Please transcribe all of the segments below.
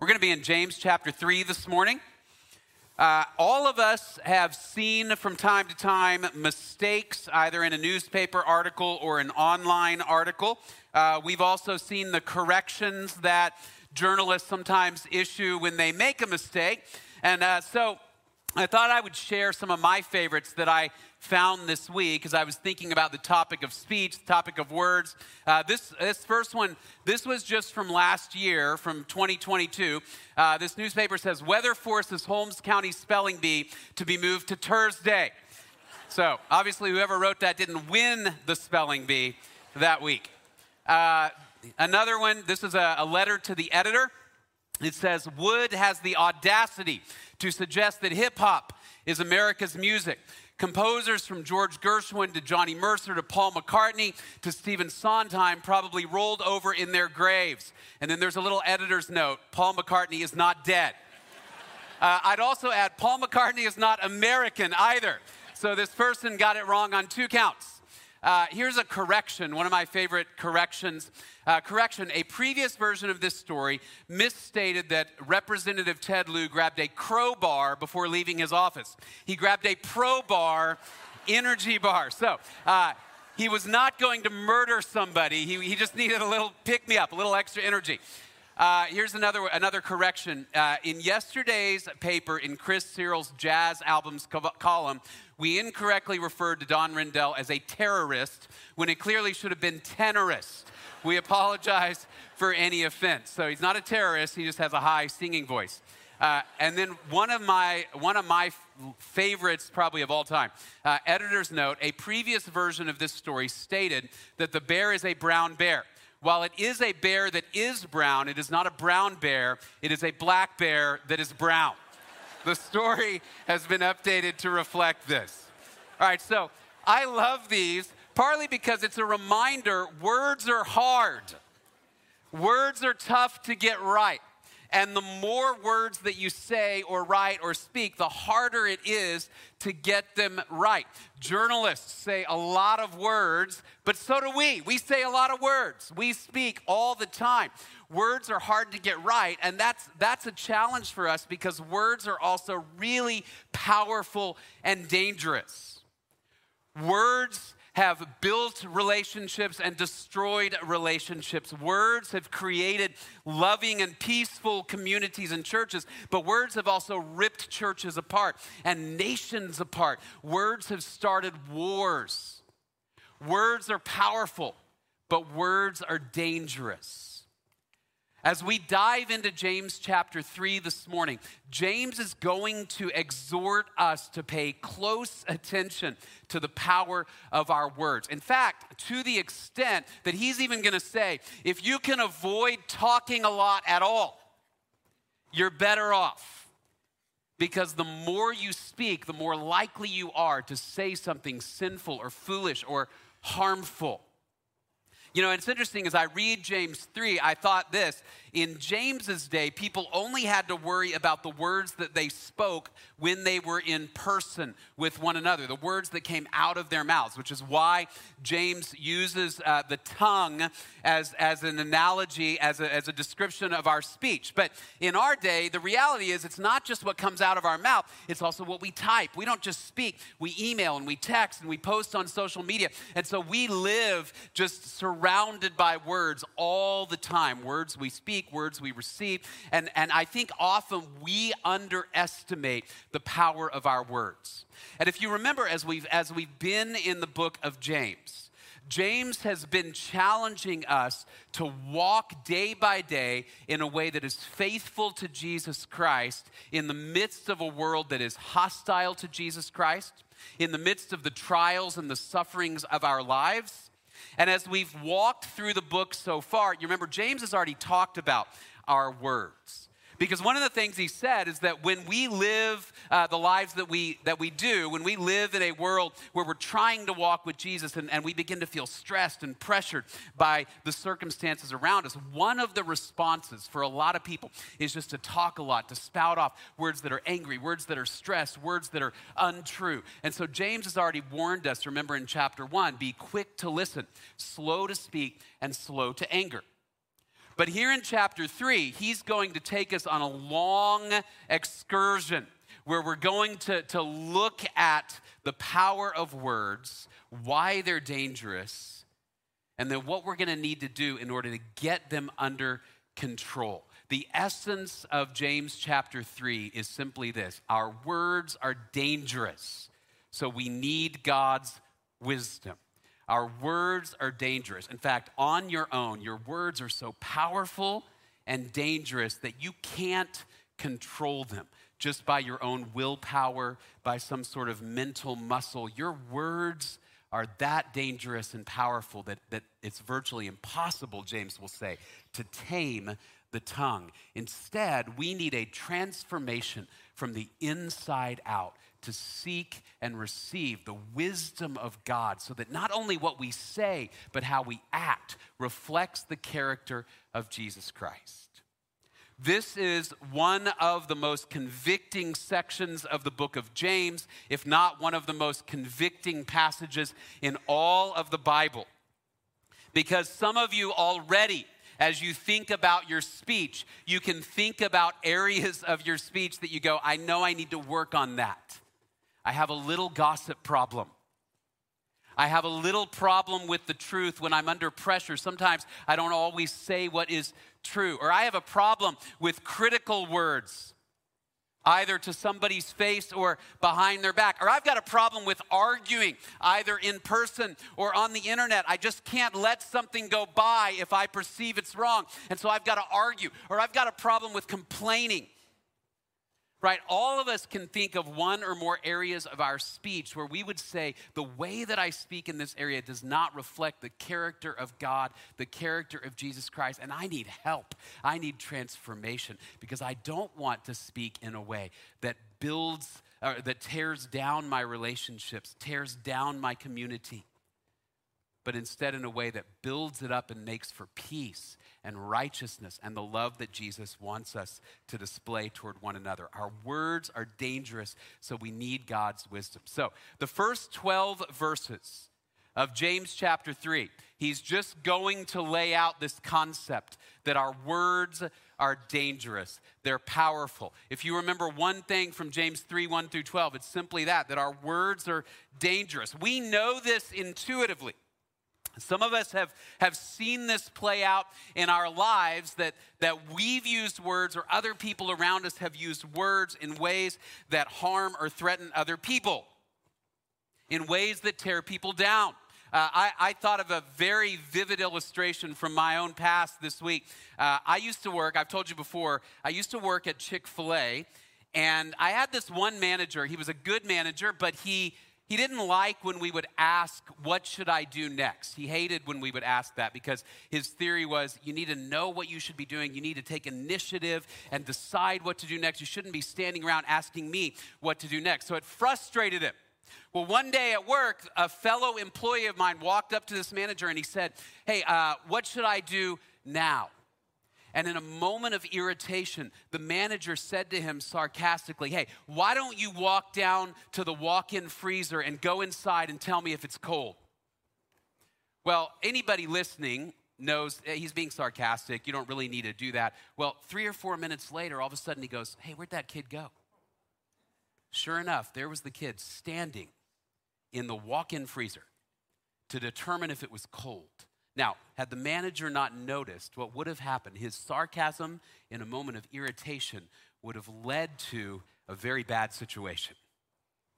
We're going to be in James chapter 3 this morning. Uh, all of us have seen from time to time mistakes, either in a newspaper article or an online article. Uh, we've also seen the corrections that journalists sometimes issue when they make a mistake. And uh, so I thought I would share some of my favorites that I found this week as I was thinking about the topic of speech, the topic of words. Uh, this, this first one, this was just from last year, from 2022. Uh, this newspaper says weather forces Holmes County spelling bee to be moved to Thursday. So obviously, whoever wrote that didn't win the spelling bee that week. Uh, another one, this is a, a letter to the editor. It says, Wood has the audacity to suggest that hip hop is America's music. Composers from George Gershwin to Johnny Mercer to Paul McCartney to Stephen Sondheim probably rolled over in their graves. And then there's a little editor's note Paul McCartney is not dead. Uh, I'd also add Paul McCartney is not American either. So this person got it wrong on two counts. Uh, here's a correction, one of my favorite corrections. Uh, correction a previous version of this story misstated that Representative Ted Lieu grabbed a crowbar before leaving his office. He grabbed a pro bar energy bar. So, uh, he was not going to murder somebody. He, he just needed a little pick me up, a little extra energy. Uh, here's another, another correction. Uh, in yesterday's paper, in Chris Searle's jazz albums co- column, we incorrectly referred to Don Rendell as a terrorist when it clearly should have been tenorist. We apologize for any offense. So he's not a terrorist, he just has a high singing voice. Uh, and then one of my one of my favorites, probably of all time, uh, editor's note: a previous version of this story stated that the bear is a brown bear. While it is a bear that is brown, it is not a brown bear, it is a black bear that is brown. The story has been updated to reflect this. All right, so I love these partly because it's a reminder words are hard, words are tough to get right. And the more words that you say or write or speak, the harder it is to get them right. Journalists say a lot of words, but so do we. We say a lot of words. We speak all the time. Words are hard to get right, and that's that's a challenge for us because words are also really powerful and dangerous. Words have built relationships and destroyed relationships. Words have created loving and peaceful communities and churches, but words have also ripped churches apart and nations apart. Words have started wars. Words are powerful, but words are dangerous. As we dive into James chapter 3 this morning, James is going to exhort us to pay close attention to the power of our words. In fact, to the extent that he's even going to say, if you can avoid talking a lot at all, you're better off. Because the more you speak, the more likely you are to say something sinful or foolish or harmful. You know, it's interesting as I read James 3, I thought this in James's day, people only had to worry about the words that they spoke when they were in person with one another, the words that came out of their mouths, which is why James uses uh, the tongue as, as an analogy, as a, as a description of our speech. But in our day, the reality is it's not just what comes out of our mouth, it's also what we type. We don't just speak, we email and we text and we post on social media. And so we live just surrounded by words all the time words we speak speak, words we receive. And, and I think often we underestimate the power of our words. And if you remember, as we've, as we've been in the book of James, James has been challenging us to walk day by day in a way that is faithful to Jesus Christ in the midst of a world that is hostile to Jesus Christ, in the midst of the trials and the sufferings of our lives. And as we've walked through the book so far, you remember James has already talked about our words. Because one of the things he said is that when we live uh, the lives that we, that we do, when we live in a world where we're trying to walk with Jesus and, and we begin to feel stressed and pressured by the circumstances around us, one of the responses for a lot of people is just to talk a lot, to spout off words that are angry, words that are stressed, words that are untrue. And so James has already warned us, remember in chapter one, be quick to listen, slow to speak, and slow to anger. But here in chapter three, he's going to take us on a long excursion where we're going to, to look at the power of words, why they're dangerous, and then what we're going to need to do in order to get them under control. The essence of James chapter 3 is simply this our words are dangerous, so we need God's wisdom. Our words are dangerous. In fact, on your own, your words are so powerful and dangerous that you can't control them just by your own willpower, by some sort of mental muscle. Your words are that dangerous and powerful that, that it's virtually impossible, James will say, to tame the tongue. Instead, we need a transformation from the inside out to seek and receive the wisdom of God so that not only what we say, but how we act reflects the character of Jesus Christ. This is one of the most convicting sections of the book of James, if not one of the most convicting passages in all of the Bible. Because some of you already as you think about your speech, you can think about areas of your speech that you go, I know I need to work on that. I have a little gossip problem. I have a little problem with the truth when I'm under pressure. Sometimes I don't always say what is true. Or I have a problem with critical words either to somebody's face or behind their back. Or I've got a problem with arguing, either in person or on the internet. I just can't let something go by if I perceive it's wrong. And so I've got to argue. Or I've got a problem with complaining right? All of us can think of one or more areas of our speech where we would say, the way that I speak in this area does not reflect the character of God, the character of Jesus Christ, and I need help. I need transformation because I don't want to speak in a way that builds, or that tears down my relationships, tears down my community. But instead, in a way that builds it up and makes for peace and righteousness and the love that Jesus wants us to display toward one another. Our words are dangerous, so we need God's wisdom. So, the first 12 verses of James chapter 3, he's just going to lay out this concept that our words are dangerous. They're powerful. If you remember one thing from James 3 1 through 12, it's simply that, that our words are dangerous. We know this intuitively. Some of us have, have seen this play out in our lives that, that we've used words or other people around us have used words in ways that harm or threaten other people, in ways that tear people down. Uh, I, I, thought of a very vivid illustration from my own past this week. Uh, I used to work, I've told you before, I used to work at Chick fil A, and I had this one manager. He was a good manager, but he he didn't like when we would ask, What should I do next? He hated when we would ask that because his theory was you need to know what you should be doing. You need to take initiative and decide what to do next. You shouldn't be standing around asking me what to do next. So it frustrated him. Well, one day at work, a fellow employee of mine walked up to this manager and he said, Hey, uh, what should I do now? And in a moment of irritation, the manager said to him sarcastically, Hey, why don't you walk down to the walk in freezer and go inside and tell me if it's cold? Well, anybody listening knows eh, he's being sarcastic. You don't really need to do that. Well, three or four minutes later, all of a sudden he goes, Hey, where'd that kid go? Sure enough, there was the kid standing in the walk in freezer to determine if it was cold. Now, had the manager not noticed, what would have happened? His sarcasm in a moment of irritation would have led to a very bad situation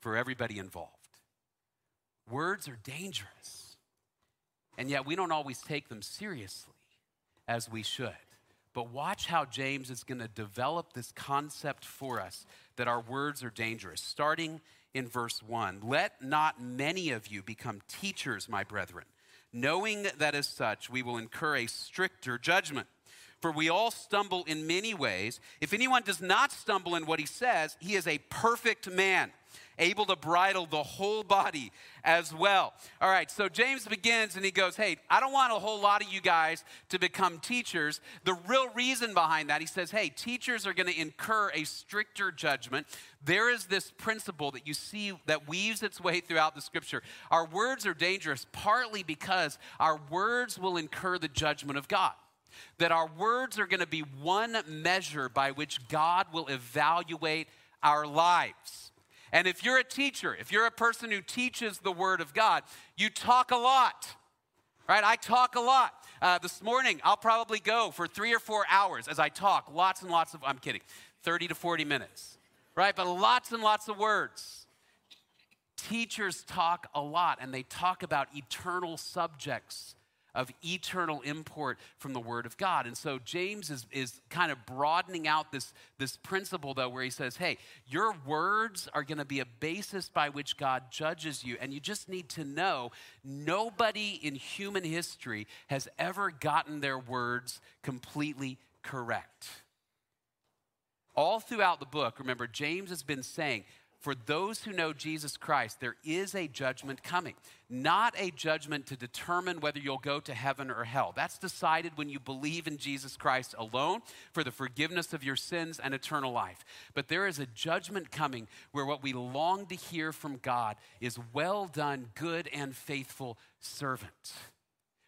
for everybody involved. Words are dangerous, and yet we don't always take them seriously as we should. But watch how James is going to develop this concept for us that our words are dangerous, starting in verse 1. Let not many of you become teachers, my brethren knowing that as such we will incur a stricter judgment. For we all stumble in many ways. If anyone does not stumble in what he says, he is a perfect man, able to bridle the whole body as well. All right, so James begins and he goes, Hey, I don't want a whole lot of you guys to become teachers. The real reason behind that, he says, Hey, teachers are going to incur a stricter judgment. There is this principle that you see that weaves its way throughout the scripture. Our words are dangerous partly because our words will incur the judgment of God. That our words are going to be one measure by which God will evaluate our lives. And if you're a teacher, if you're a person who teaches the Word of God, you talk a lot, right? I talk a lot. Uh, this morning, I'll probably go for three or four hours as I talk, lots and lots of, I'm kidding, 30 to 40 minutes, right? But lots and lots of words. Teachers talk a lot and they talk about eternal subjects of eternal import from the Word of God. And so James is, is kind of broadening out this, this principle, though, where he says, hey, your words are going to be a basis by which God judges you. And you just need to know nobody in human history has ever gotten their words completely correct. All throughout the book, remember, James has been saying, for those who know Jesus Christ, there is a judgment coming. Not a judgment to determine whether you'll go to heaven or hell. That's decided when you believe in Jesus Christ alone for the forgiveness of your sins and eternal life. But there is a judgment coming where what we long to hear from God is well done, good and faithful servant.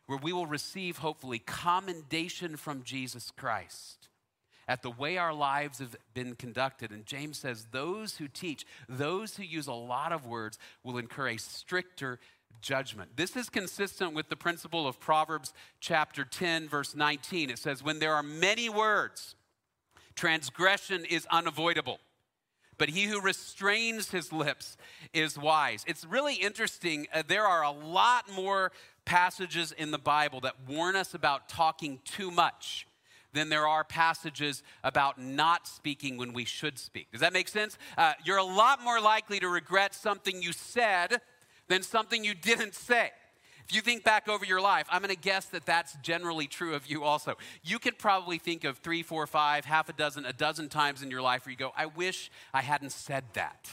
Where we will receive, hopefully, commendation from Jesus Christ at the way our lives have been conducted. And James says those who teach, those who use a lot of words, will incur a stricter judgment. This is consistent with the principle of Proverbs chapter 10, verse 19. It says, When there are many words, transgression is unavoidable. But he who restrains his lips is wise. It's really interesting. Uh, there are a lot more passages in the Bible that warn us about talking too much than there are passages about not speaking when we should speak. Does that make sense? Uh, you're a lot more likely to regret something you said than something you didn't say. If you think back over your life, I'm going to guess that that's generally true of you also. You could probably think of three, four, five, half a dozen, a dozen times in your life where you go, I wish I hadn't said that.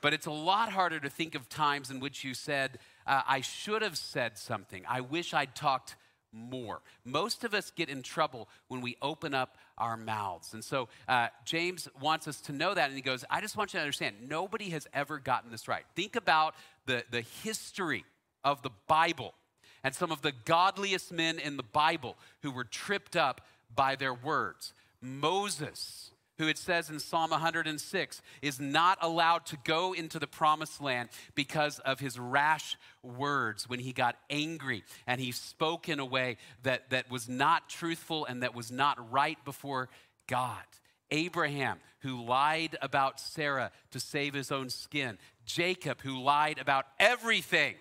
But it's a lot harder to think of times in which you said, uh, I should have said something. I wish I'd talked more. Most of us get in trouble when we open up our mouths. And so uh, James wants us to know that. And he goes, I just want you to understand nobody has ever gotten this right. Think about the, the history of the Bible and some of the godliest men in the Bible who were tripped up by their words. Moses who it says in Psalm 106 is not allowed to go into the promised land because of his rash words when he got angry and he spoke in a way that, that was not truthful and that was not right before God. Abraham, who lied about Sarah to save his own skin. Jacob, who lied about everything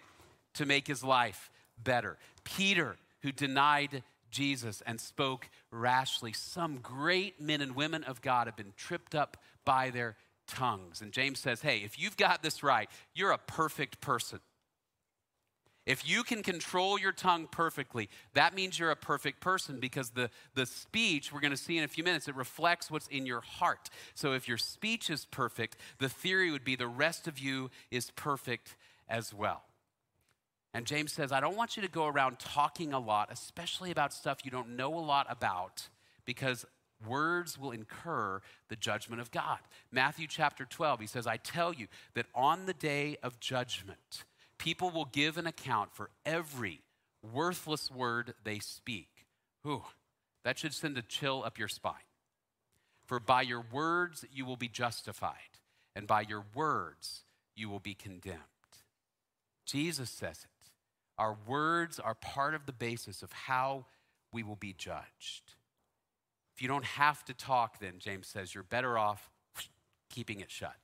to make his life better. Peter, who denied Jesus and spoke rashly. Some great men and women of God have been tripped up by their tongues. And James says, hey, if you've got this right, you're a perfect person. If you can control your tongue perfectly, that means you're a perfect person because the, the speech, we're going to see in a few minutes, it reflects what's in your heart. So if your speech is perfect, the theory would be the rest of you is perfect as well. And James says, I don't want you to go around talking a lot, especially about stuff you don't know a lot about, because words will incur the judgment of God. Matthew chapter 12, he says, I tell you that on the day of judgment, people will give an account for every worthless word they speak. Ooh, that should send a chill up your spine. For by your words you will be justified, and by your words you will be condemned. Jesus says it. Our words are part of the basis of how we will be judged. If you don't have to talk, then, James says, you're better off keeping it shut.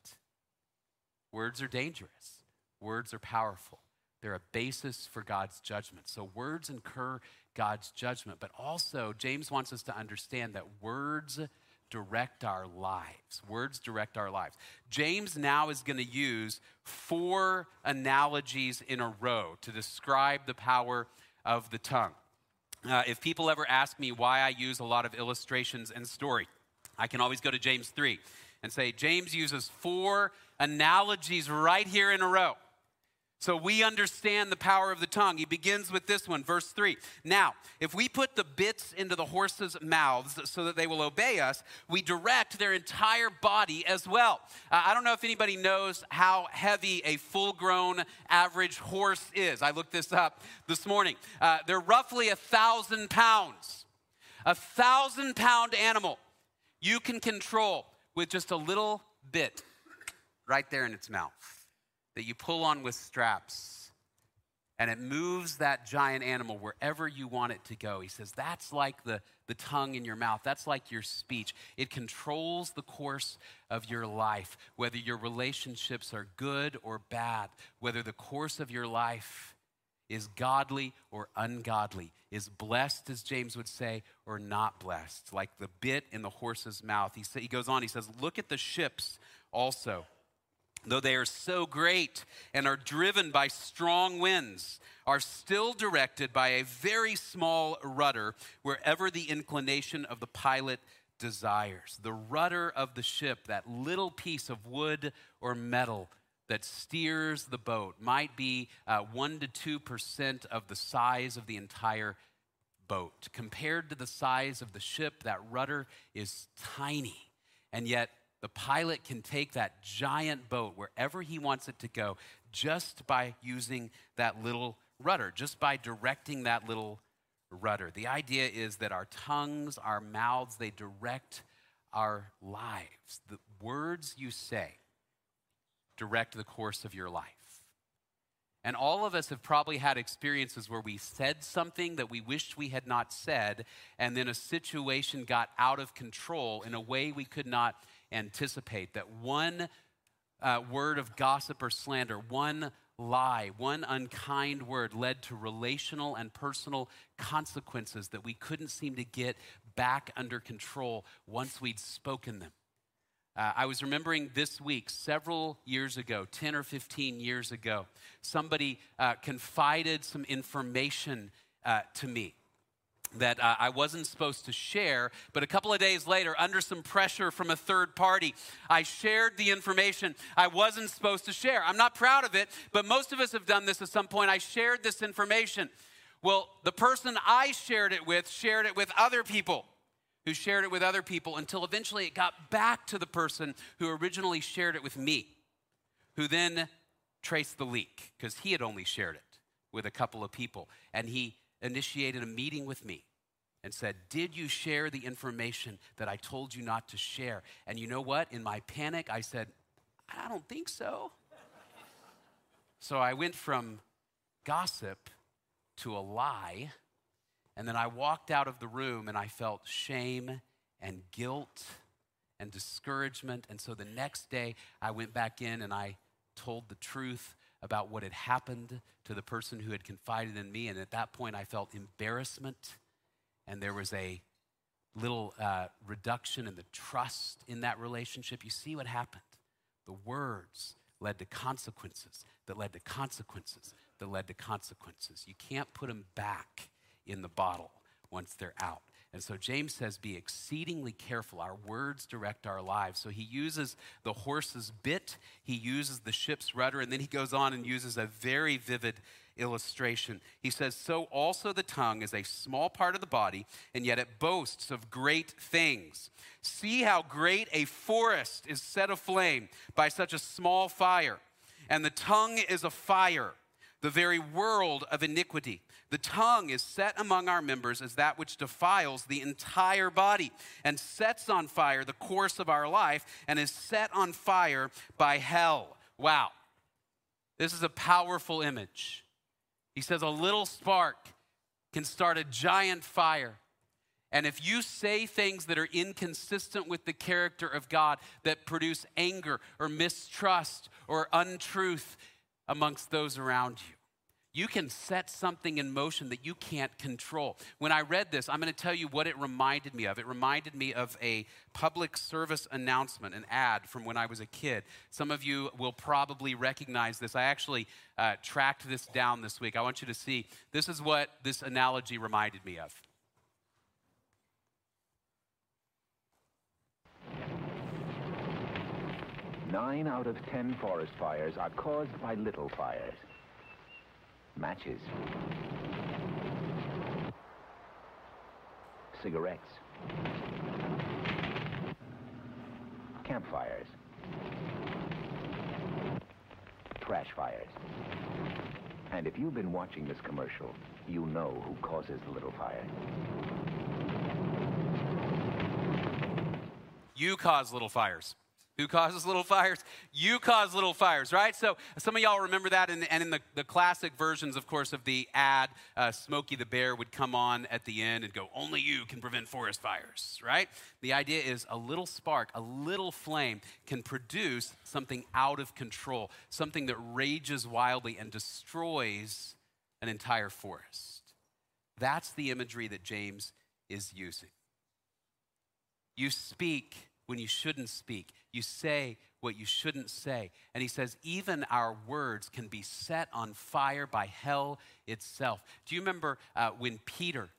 Words are dangerous, words are powerful. They're a basis for God's judgment. So, words incur God's judgment. But also, James wants us to understand that words direct our lives. Words direct our lives. James now is going to use four analogies in a row to describe the power of the tongue. Uh, if people ever ask me why I use a lot of illustrations and story, I can always go to James 3 and say, James uses four analogies right here in a row So we understand the power of the tongue. He begins with this one, verse 3. Now, if we put the bits into the horses' mouths so that they will obey us, we direct their entire body as well. Uh, I don't know if anybody knows how heavy a full grown average horse is. I looked this up this morning. Uh, they're roughly a thousand pounds. A thousand pound animal you can control with just a little bit right there in its mouth that you pull on with straps and it moves that giant animal wherever you want it to go. He says that's like the, the tongue in your mouth, that's like your speech. It controls the course of your life, whether your relationships are good or bad, whether the course of your life is godly or ungodly, is blessed, as James would say, or not blessed, like the bit in the horse's mouth. He, say, he goes on, he says, Look at the ships also though they are so great and are driven by strong winds, are still directed by a very small rudder wherever the inclination of the pilot desires. The rudder of the ship, that little piece of wood or metal that steers the boat, might be uh, 1 to 2% of the size of the entire boat. Compared to the size of the ship, that rudder is tiny. And yet, the pilot can take that giant boat wherever he wants it to go just by using that little rudder, just by directing that little rudder. The idea is that our tongues, our mouths, they direct our lives. The words you say direct the course of your life. And all of us have probably had experiences where we said something that we wished we had not said, and then a situation got out of control in a way we could not anticipate that one uh, word of gossip or slander, one lie, one unkind word led to relational and personal consequences that we couldn't seem to get back under control once we'd spoken them. Uh, I was remembering this week, several years ago, 10 or 15 years ago, somebody uh, confided some information uh, to me that uh, I wasn't supposed to share. But a couple of days later, under some pressure from a third party, I shared the information I wasn't supposed to share. I'm not proud of it, but most of us have done this at some point. I shared this information. Well, the person I shared it with shared it with other people who shared it with other people until eventually it got back to the person who originally shared it with me, who then traced the leak because he had only shared it with a couple of people. And he initiated a meeting with me and said, Did you share the information that I told you not to share? And you know what? In my panic, I said, I don't think so. so I went from gossip to a lie. And then I walked out of the room and I felt shame and guilt and discouragement. And so the next day, I went back in and I told the truth about what had happened to the person who had confided in me. And at that point, I felt embarrassment, and there was a little uh, reduction in the trust in that relationship. You see what happened? The words led to consequences that led to consequences that led to consequences. You can't put them back in the bottle once they're out. And so James says, Be exceedingly careful. Our words direct our lives. So he uses the horse's bit, he uses the ship's rudder, and then he goes on and uses a very vivid illustration. He says, So also the tongue is a small part of the body, and yet it boasts of great things. See how great a forest is set aflame by such a small fire. And the tongue is a fire the very world of iniquity. The tongue is set among our members as that which defiles the entire body and sets on fire the course of our life and is set on fire by hell. Wow. This is a powerful image. He says a little spark can start a giant fire. And if you say things that are inconsistent with the character of God, that produce anger or mistrust or untruth amongst those around you, you can set something in motion that you can't control. When I read this, I'm going to tell you what it reminded me of. It reminded me of a public service announcement, an ad from when I was a kid. Some of you will probably recognize this. I actually uh, tracked this down this week. I want you to see. This is what this analogy reminded me of. Nine out of ten forest fires are caused by little fires. Matches. Cigarettes. Campfires. Trash fires. And if you've been watching this commercial, you know who causes the little fire. You cause little fires. Who causes little fires? You cause little fires, right? So some of y'all remember that, and, and in the, the classic versions, of course, of the ad, uh, Smokey the Bear would come on at the end and go, Only you can prevent forest fires, right? The idea is a little spark, a little flame can produce something out of control, something that rages wildly and destroys an entire forest. That's the imagery that James is using. You speak when you shouldn't speak. You say what you shouldn't say. And he says, even our words can be set on fire by hell itself. Do you remember uh, when Peter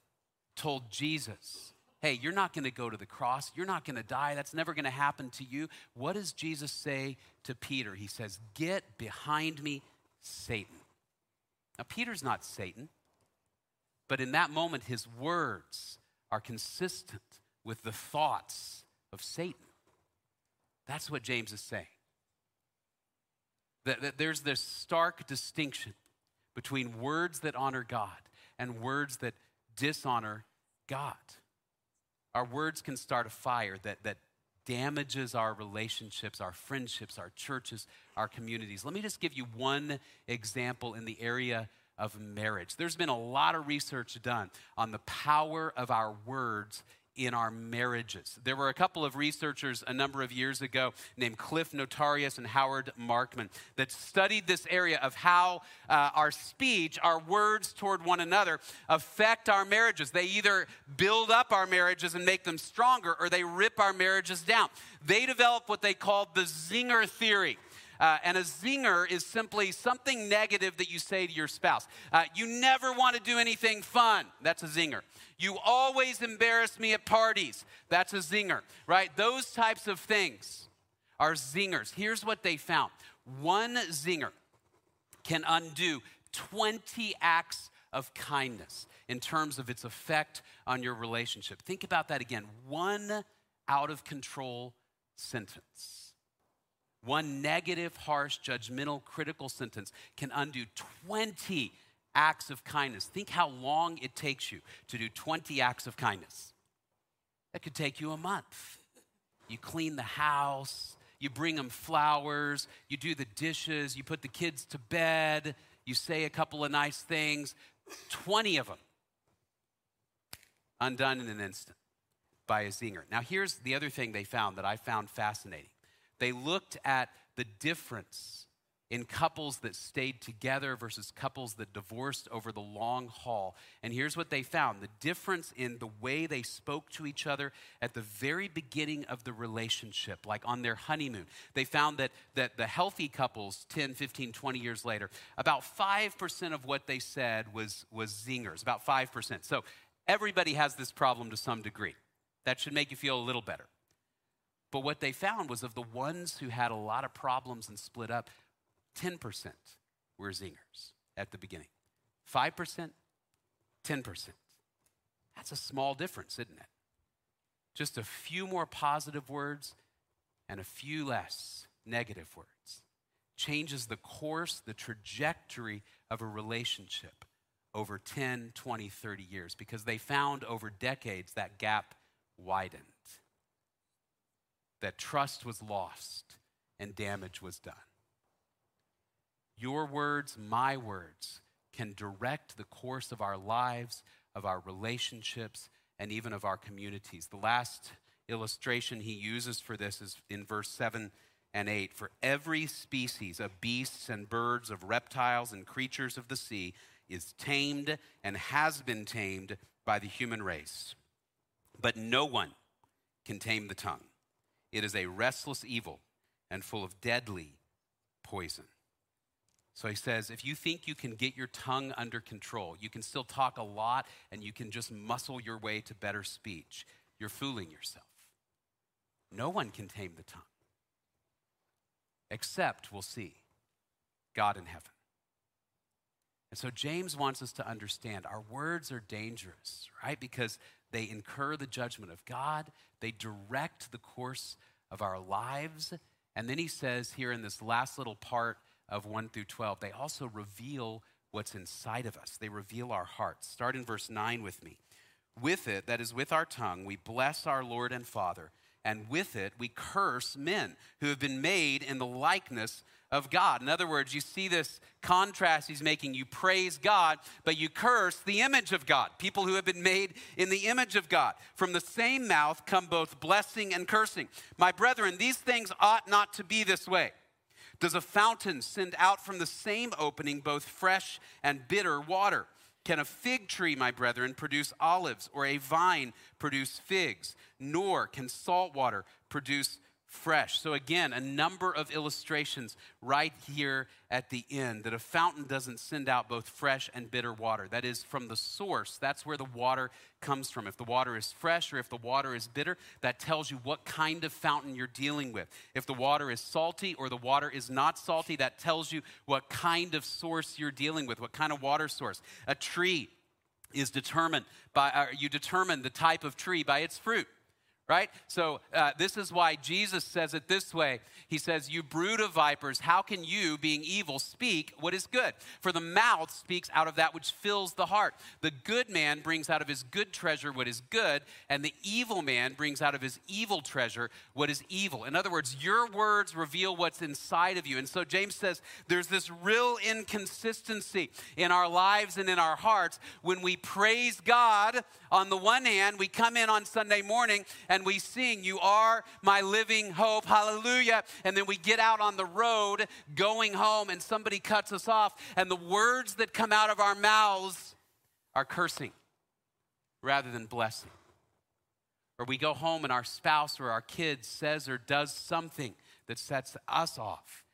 told Jesus, Hey, you're not going to go to the cross. You're not going to die. That's never going to happen to you. What does Jesus say to Peter? He says, Get behind me, Satan. Now, Peter's not Satan, but in that moment, his words are consistent with the thoughts of Satan. That's what James is saying. That, that, there's this stark distinction between words that honor God and words that dishonor God. Our words can start a fire that, that damages our relationships, our friendships, our churches, our communities. Let me just give you one example in the area of marriage. There's been a lot of research done on the power of our words in our marriages. There were a couple of researchers a number of years ago named Cliff Notarius and Howard Markman that studied this area of how uh, our speech, our words toward one another, affect our marriages. They either build up our marriages and make them stronger, or they rip our marriages down. They developed what they called the Zinger theory. Uh, and a zinger is simply something negative that you say to your spouse. Uh, you never want to do anything fun. That's a zinger. You always embarrass me at parties. That's a zinger, right? Those types of things are zingers. Here's what they found one zinger can undo 20 acts of kindness in terms of its effect on your relationship. Think about that again. One out of control sentence one negative, harsh, judgmental, critical sentence can undo 20 acts of kindness. Think how long it takes you to do 20 acts of kindness. That could take you a month. You clean the house, you bring them flowers, you do the dishes, you put the kids to bed, you say a couple of nice things. 20 of them undone in an instant by a zinger. Now, here's the other thing they found that I found fascinating they looked at the difference in couples that stayed together versus couples that divorced over the long haul. And here's what they found the difference in the way they spoke to each other at the very beginning of the relationship, like on their honeymoon. They found that, that the healthy couples, 10, 15, 20 years later, about 5% of what they said was, was zingers, about 5%. So everybody has this problem to some degree. That should make you feel a little better. But what they found was of the ones who had a lot of problems and split up, 10% were zingers at the beginning. 5%, 10%. That's a small difference, isn't it? Just a few more positive words and a few less negative words changes the course, the trajectory of a relationship over 10, 20, 30 years because they found over decades that gap widened that trust was lost and damage was done. Your words, my words, can direct the course of our lives, of our relationships, and even of our communities. The last illustration he uses for this is in verse 7 and 8. For every species of beasts and birds, of reptiles and creatures of the sea is tamed and has been tamed by the human race. But no one can tame the tongue. It is a restless evil and full of deadly poison. So he says, if you think you can get your tongue under control, you can still talk a lot and you can just muscle your way to better speech, you're fooling yourself. No one can tame the tongue, except, we'll see, God in heaven. And so James wants us to understand our words are dangerous, right? Because they incur the judgment of God, they direct the course of our lives. And then he says here in this last little part of 1 through 12, they also reveal what's inside of us. They reveal our hearts. Start in verse 9 with me. With it, that is with our tongue, we bless our Lord and Father, and with it we curse men who have been made in the likeness of God. In other words, you see this contrast he's making. You praise God, but you curse the image of God, people who have been made in the image of God. From the same mouth come both blessing and cursing. My brethren, these things ought not to be this way. Does a fountain send out from the same opening both fresh and bitter water? Can a fig tree, my brethren, produce olives, or a vine produce figs? Nor can salt water produce fresh. So, again, a number of illustrations right here at the end that a fountain doesn't send out both fresh and bitter water. That is, from the source, that's where the water comes from. If the water is fresh or if the water is bitter, that tells you what kind of fountain you're dealing with. If the water is salty or the water is not salty, that tells you what kind of source you're dealing with, what kind of water source. A tree is determined by, uh, you determine the type of tree by its fruit right? So, uh, this is why Jesus says it this way. He says, You brood of vipers, how can you, being evil, speak what is good? For the mouth speaks out of that which fills the heart. The good man brings out of his good treasure what is good, and the evil man brings out of his evil treasure what is evil. In other words, your words reveal what's inside of you. And so, James says, There's this real inconsistency in our lives and in our hearts when we praise God. On the one hand, we come in on Sunday morning and and we sing, You are my living hope, hallelujah. And then we get out on the road going home, and somebody cuts us off, and the words that come out of our mouths are cursing rather than blessing. Or we go home and our spouse or our kid says or does something that sets us off.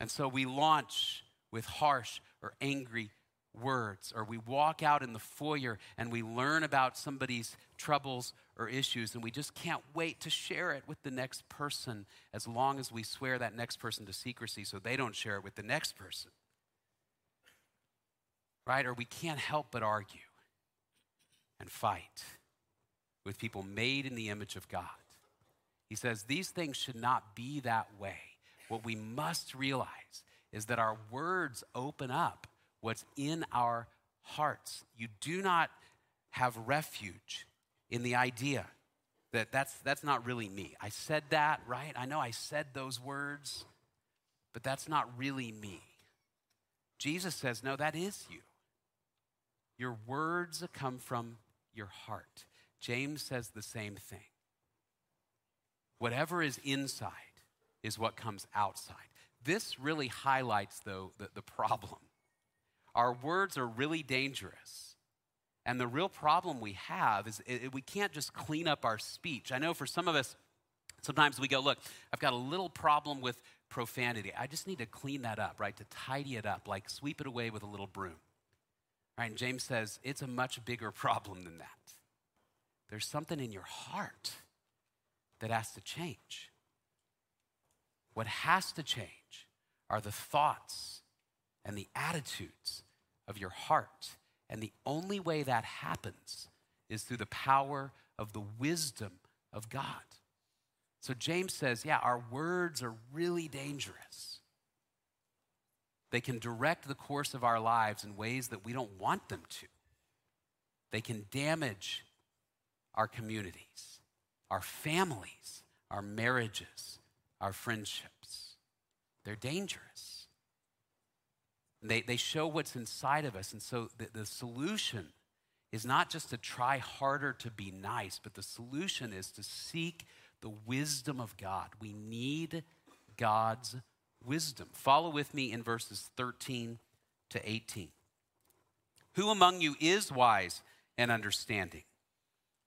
And so we launch with harsh or angry words, or we walk out in the foyer and we learn about somebody's troubles or issues, and we just can't wait to share it with the next person as long as we swear that next person to secrecy so they don't share it with the next person. Right? Or we can't help but argue and fight with people made in the image of God. He says these things should not be that way. What we must realize is that our words open up what's in our hearts. You do not have refuge in the idea that that's, that's not really me. I said that, right? I know I said those words, but that's not really me. Jesus says, no, that is you. Your words come from your heart. James says the same thing. Whatever is inside is what comes outside. This really highlights, though, the, the problem our words are really dangerous. And the real problem we have is it, we can't just clean up our speech. I know for some of us, sometimes we go, look, I've got a little problem with profanity. I just need to clean that up, right? To tidy it up, like sweep it away with a little broom. Right? And James says it's a much bigger problem than that. There's something in your heart that has to change. What has to change are the thoughts and the attitudes of your heart. And the only way that happens is through the power of the wisdom of God. So James says, yeah, our words are really dangerous. They can direct the course of our lives in ways that we don't want them to. They can damage our communities, our families, our marriages, our friendships. They're dangerous. They, they show what's inside of us. And so the, the solution is not just to try harder to be nice, but the solution is to seek the wisdom of God. We need God's wisdom. Follow with me in verses 13 to 18. Who among you is wise and understanding?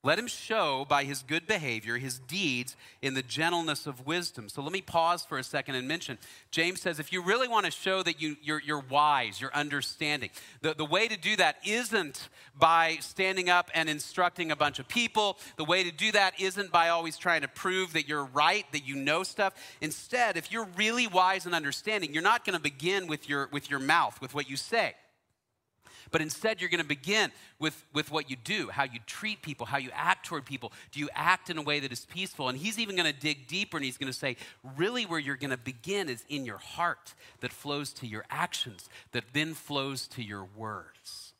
Let him show by his good behavior his deeds in the gentleness of wisdom. So let me pause for a second and mention James says if you really want to show that you, you're, you're wise, you're understanding, the, the way to do that isn't by standing up and instructing a bunch of people. The way to do that isn't by always trying to prove that you're right, that you know stuff. Instead, if you're really wise and understanding, you're not going to begin with your, with your mouth, with what you say But instead, you're going to begin with, with what you do, how you treat people, how you act toward people. Do you act in a way that is peaceful? And he's even going to dig deeper and he's going to say, really, where you're going to begin is in your heart that flows to your actions, that then flows to your words.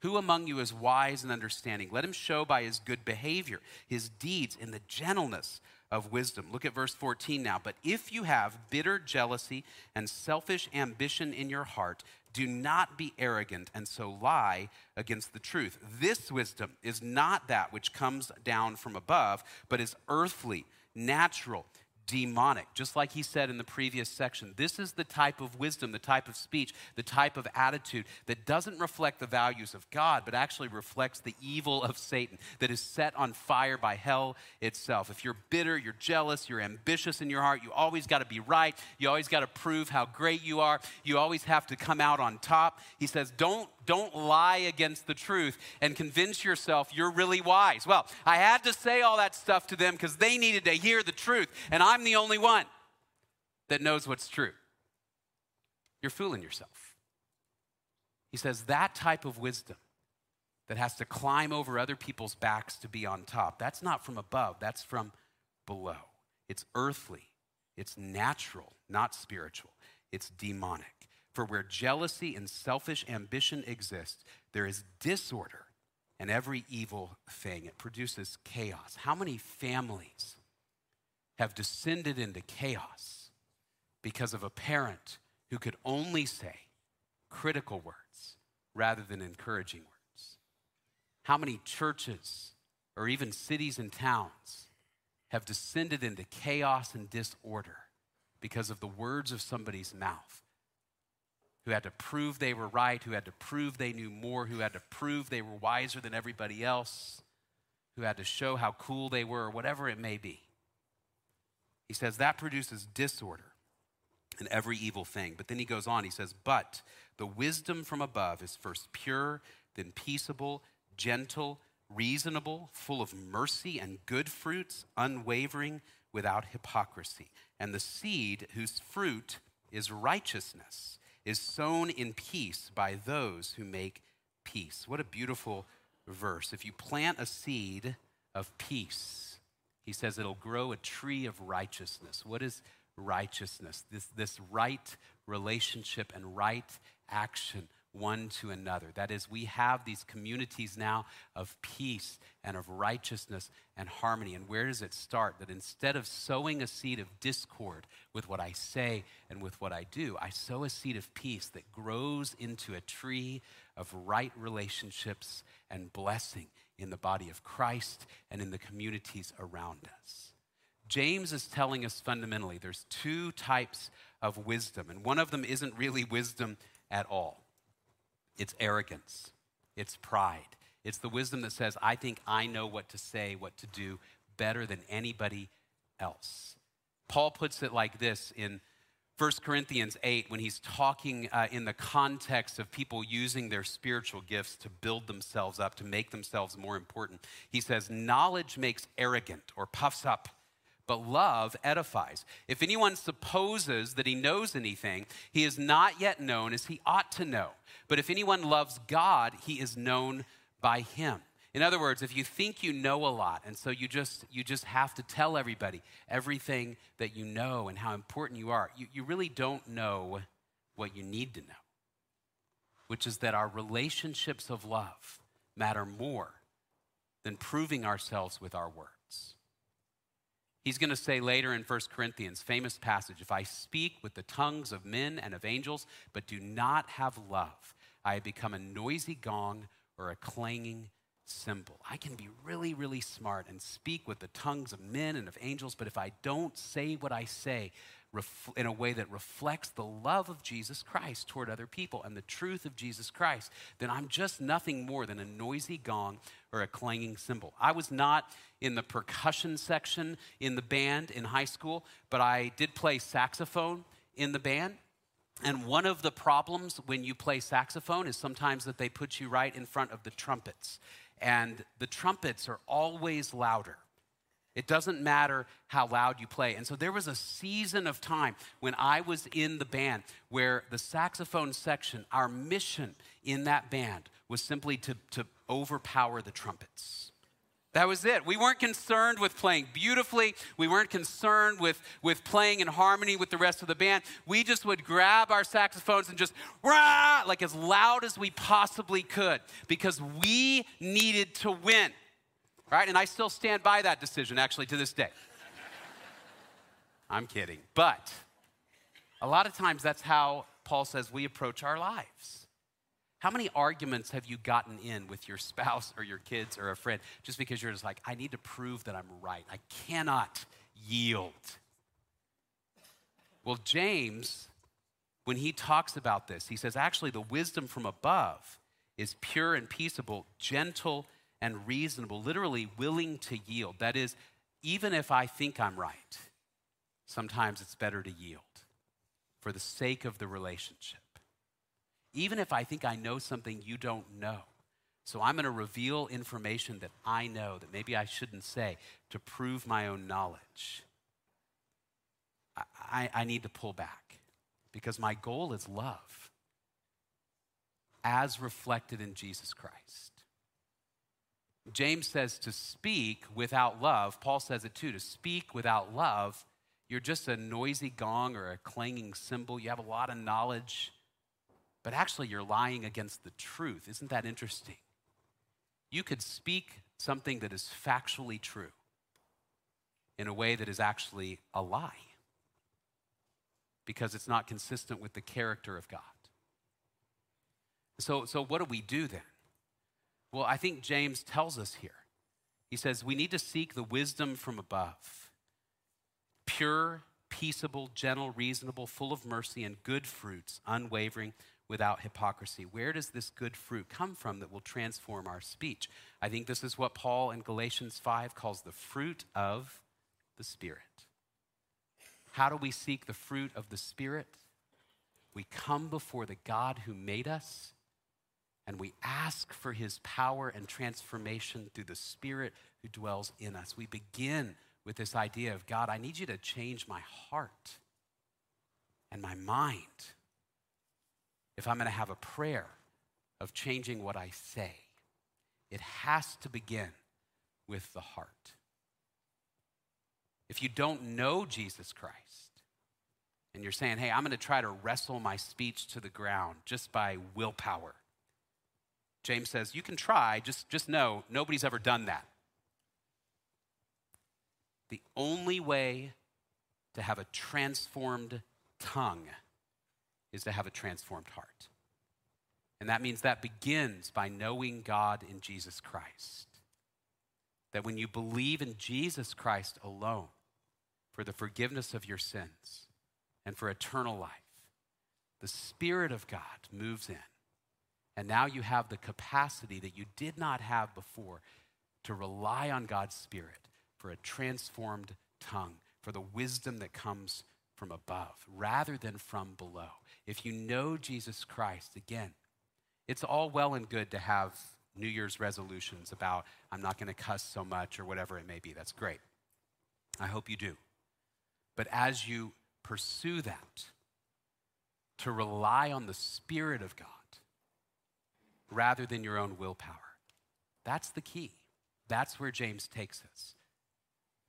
Who among you is wise and understanding? Let him show by his good behavior, his deeds, in the gentleness of wisdom. Look at verse 14 now. But if you have bitter jealousy and selfish ambition in your heart, do not be arrogant and so lie against the truth. This wisdom is not that which comes down from above, but is earthly, natural demonic, just like he said in the previous section. This is the type of wisdom, the type of speech, the type of attitude that doesn't reflect the values of God, but actually reflects the evil of Satan that is set on fire by hell itself. If you're bitter, you're jealous, you're ambitious in your heart, you always got to be right, you always got to prove how great you are, you always have to come out on top. He says, don't don't lie against the truth and convince yourself you're really wise. Well, I had to say all that stuff to them because they needed to hear the truth, and I'm the only one that knows what's true. You're fooling yourself. He says that type of wisdom that has to climb over other people's backs to be on top, that's not from above, that's from below. It's earthly, it's natural, not spiritual, it's demonic. For where jealousy and selfish ambition exist, there is disorder and every evil thing. It produces chaos. How many families have descended into chaos because of a parent who could only say critical words rather than encouraging words? How many churches or even cities and towns have descended into chaos and disorder because of the words of somebody's mouth who had to prove they were right, who had to prove they knew more, who had to prove they were wiser than everybody else, who had to show how cool they were, whatever it may be. He says that produces disorder and every evil thing. But then he goes on, he says, But the wisdom from above is first pure, then peaceable, gentle, reasonable, full of mercy and good fruits, unwavering, without hypocrisy. And the seed whose fruit is righteousness is sown in peace by those who make peace. What a beautiful verse. If you plant a seed of peace, he says it'll grow a tree of righteousness. What is righteousness? This, this right relationship and right action one to another. That is, we have these communities now of peace and of righteousness and harmony. And where does it start? That instead of sowing a seed of discord with what I say and with what I do, I sow a seed of peace that grows into a tree of right relationships and blessing in the body of Christ and in the communities around us. James is telling us fundamentally there's two types of wisdom, and one of them isn't really wisdom at all. It's arrogance, it's pride. It's the wisdom that says, I think I know what to say, what to do better than anybody else. Paul puts it like this in 1 Corinthians 8 when he's talking uh, in the context of people using their spiritual gifts to build themselves up, to make themselves more important. He says, Knowledge makes arrogant or puffs up, but love edifies. If anyone supposes that he knows anything, he is not yet known as he ought to know. But if anyone loves God, he is known by him. In other words, if you think you know a lot and so you just you just have to tell everybody everything that you know and how important you are, you, you really don't know what you need to know. Which is that our relationships of love matter more than proving ourselves with our words. He's going to say later in 1 Corinthians, famous passage, if I speak with the tongues of men and of angels, but do not have love, I become a noisy gong or a clanging cymbal. I can be really, really smart and speak with the tongues of men and of angels, but if I don't say what I say, in a way that reflects the love of Jesus Christ toward other people and the truth of Jesus Christ, then I'm just nothing more than a noisy gong or a clanging cymbal. I was not in the percussion section in the band in high school, but I did play saxophone in the band. And one of the problems when you play saxophone is sometimes that they put you right in front of the trumpets. And the trumpets are always louder It doesn't matter how loud you play. And so there was a season of time when I was in the band where the saxophone section, our mission in that band was simply to, to overpower the trumpets. That was it. We weren't concerned with playing beautifully. We weren't concerned with, with playing in harmony with the rest of the band. We just would grab our saxophones and just rah, like as loud as we possibly could because we needed to win. Right? And I still stand by that decision actually to this day. I'm kidding. But a lot of times that's how Paul says we approach our lives. How many arguments have you gotten in with your spouse or your kids or a friend just because you're just like, I need to prove that I'm right? I cannot yield. Well, James, when he talks about this, he says, actually, the wisdom from above is pure and peaceable, gentle and reasonable, literally willing to yield. That is, even if I think I'm right, sometimes it's better to yield for the sake of the relationship even if I think I know something you don't know. So I'm going to reveal information that I know that maybe I shouldn't say to prove my own knowledge. I, I, I need to pull back because my goal is love as reflected in Jesus Christ. James says to speak without love. Paul says it too to speak without love, you're just a noisy gong or a clanging cymbal. You have a lot of knowledge, but actually you're lying against the truth. Isn't that interesting? You could speak something that is factually true in a way that is actually a lie because it's not consistent with the character of God. So, so what do we do then? Well, I think James tells us here. He says we need to seek the wisdom from above, pure, peaceable, gentle, reasonable, full of mercy and good fruits, unwavering without hypocrisy. Where does this good fruit come from that will transform our speech? I think this is what Paul in Galatians 5 calls the fruit of the Spirit. How do we seek the fruit of the Spirit? We come before the God who made us and we ask for his power and transformation through the Spirit who dwells in us. We begin with this idea of God, I need you to change my heart and my mind if I'm going to have a prayer of changing what I say, it has to begin with the heart. If you don't know Jesus Christ, and you're saying, hey, I'm going to try to wrestle my speech to the ground just by willpower, James says, you can try, just, just know nobody's ever done that. The only way to have a transformed tongue is to have a transformed heart. And that means that begins by knowing God in Jesus Christ. That when you believe in Jesus Christ alone for the forgiveness of your sins and for eternal life, the Spirit of God moves in. And now you have the capacity that you did not have before to rely on God's Spirit for a transformed tongue, for the wisdom that comes from above rather than from below if you know Jesus Christ, again, it's all well and good to have New Year's resolutions about, I'm not going to cuss so much or whatever it may be. That's great. I hope you do. But as you pursue that, to rely on the Spirit of God rather than your own willpower, that's the key. That's where James takes us.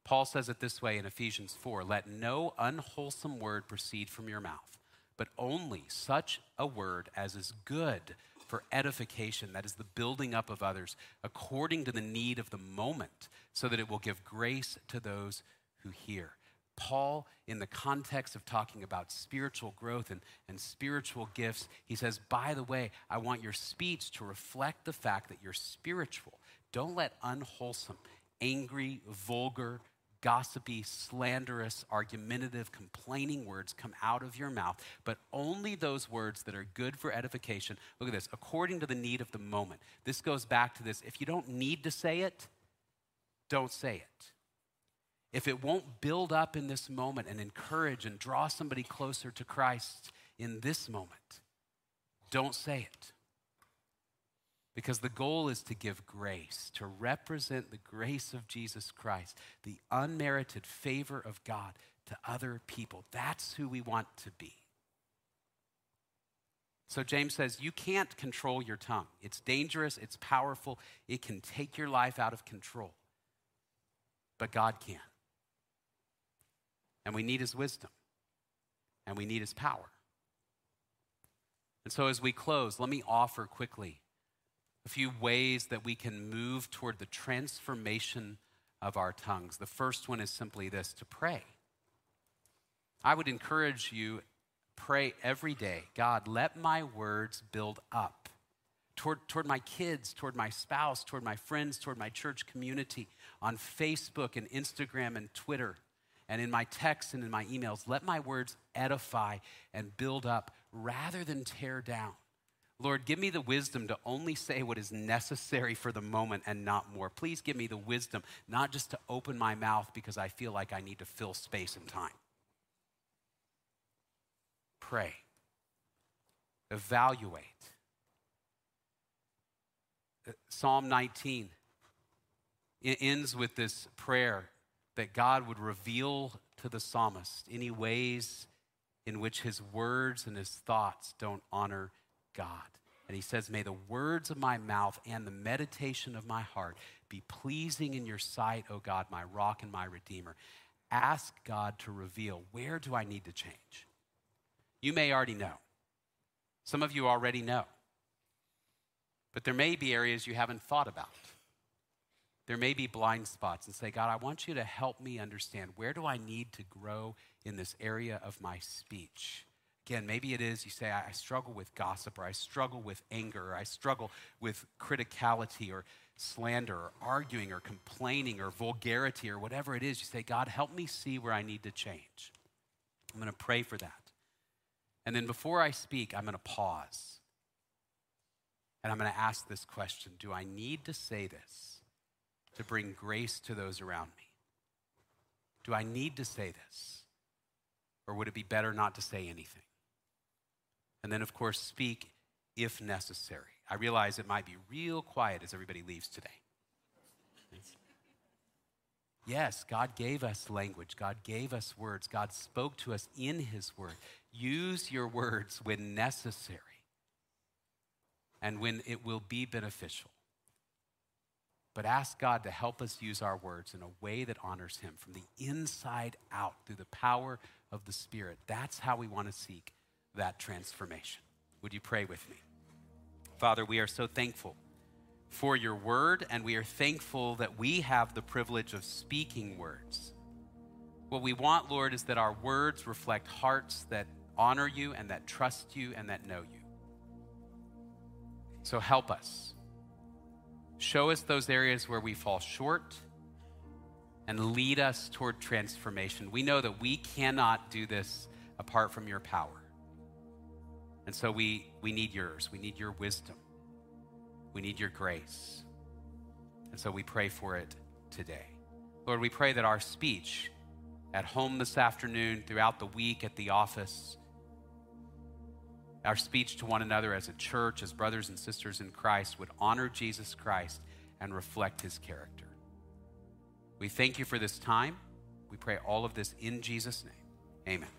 Paul says it this way in Ephesians 4 Let no unwholesome word proceed from your mouth but only such a word as is good for edification, that is the building up of others, according to the need of the moment, so that it will give grace to those who hear. Paul, in the context of talking about spiritual growth and, and spiritual gifts, he says, By the way, I want your speech to reflect the fact that you're spiritual. Don't let unwholesome, angry, vulgar, gossipy, slanderous, argumentative, complaining words come out of your mouth, but only those words that are good for edification. Look at this, according to the need of the moment. This goes back to this if you don't need to say it, don't say it. If it won't build up in this moment and encourage and draw somebody closer to Christ in this moment, don't say it. Because the goal is to give grace, to represent the grace of Jesus Christ, the unmerited favor of God to other people. That's who we want to be. So James says, You can't control your tongue. It's dangerous, it's powerful, it can take your life out of control. But God can. And we need his wisdom, and we need his power. And so as we close, let me offer quickly a few ways that we can move toward the transformation of our tongues. The first one is simply this to pray. I would encourage you pray every day God, let my words build up toward, toward my kids, toward my spouse, toward my friends, toward my church community, on Facebook and Instagram and Twitter, and in my texts and in my emails. Let my words edify and build up rather than tear down. Lord, give me the wisdom to only say what is necessary for the moment and not more. Please give me the wisdom not just to open my mouth because I feel like I need to fill space and time. Pray, evaluate. Uh, Psalm 19 it ends with this prayer that God would reveal to the psalmist any ways in which his words and his thoughts don't honor God. And he says, May the words of my mouth and the meditation of my heart be pleasing in your sight, O God, my rock and my redeemer. Ask God to reveal where do I need to change? You may already know. Some of you already know. But there may be areas you haven't thought about. There may be blind spots and say, God, I want you to help me understand where do I need to grow in this area of my speech? Again, maybe it is you say, I struggle with gossip, or I struggle with anger, or I struggle with criticality, or slander, or arguing, or complaining, or vulgarity, or whatever it is. You say, God, help me see where I need to change. I'm going to pray for that. And then before I speak, I'm going to pause. And I'm going to ask this question Do I need to say this to bring grace to those around me? Do I need to say this? Or would it be better not to say anything? And then, of course, speak if necessary. I realize it might be real quiet as everybody leaves today. Yes, God gave us language. God gave us words. God spoke to us in His word. Use your words when necessary and when it will be beneficial. But ask God to help us use our words in a way that honors Him from the inside out through the power of the Spirit. That's how we want to seek that transformation. Would you pray with me? Father, we are so thankful for your word, and we are thankful that we have the privilege of speaking words. What we want, Lord, is that our words reflect hearts that honor you and that trust you and that know you. So help us. Show us those areas where we fall short and lead us toward transformation. We know that we cannot do this apart from your power. And so we, we need yours. We need your wisdom. We need your grace. And so we pray for it today. Lord, we pray that our speech at home this afternoon, throughout the week, at the office, our speech to one another as a church, as brothers and sisters in Christ, would honor Jesus Christ and reflect his character. We thank you for this time. We pray all of this in Jesus' name. Amen.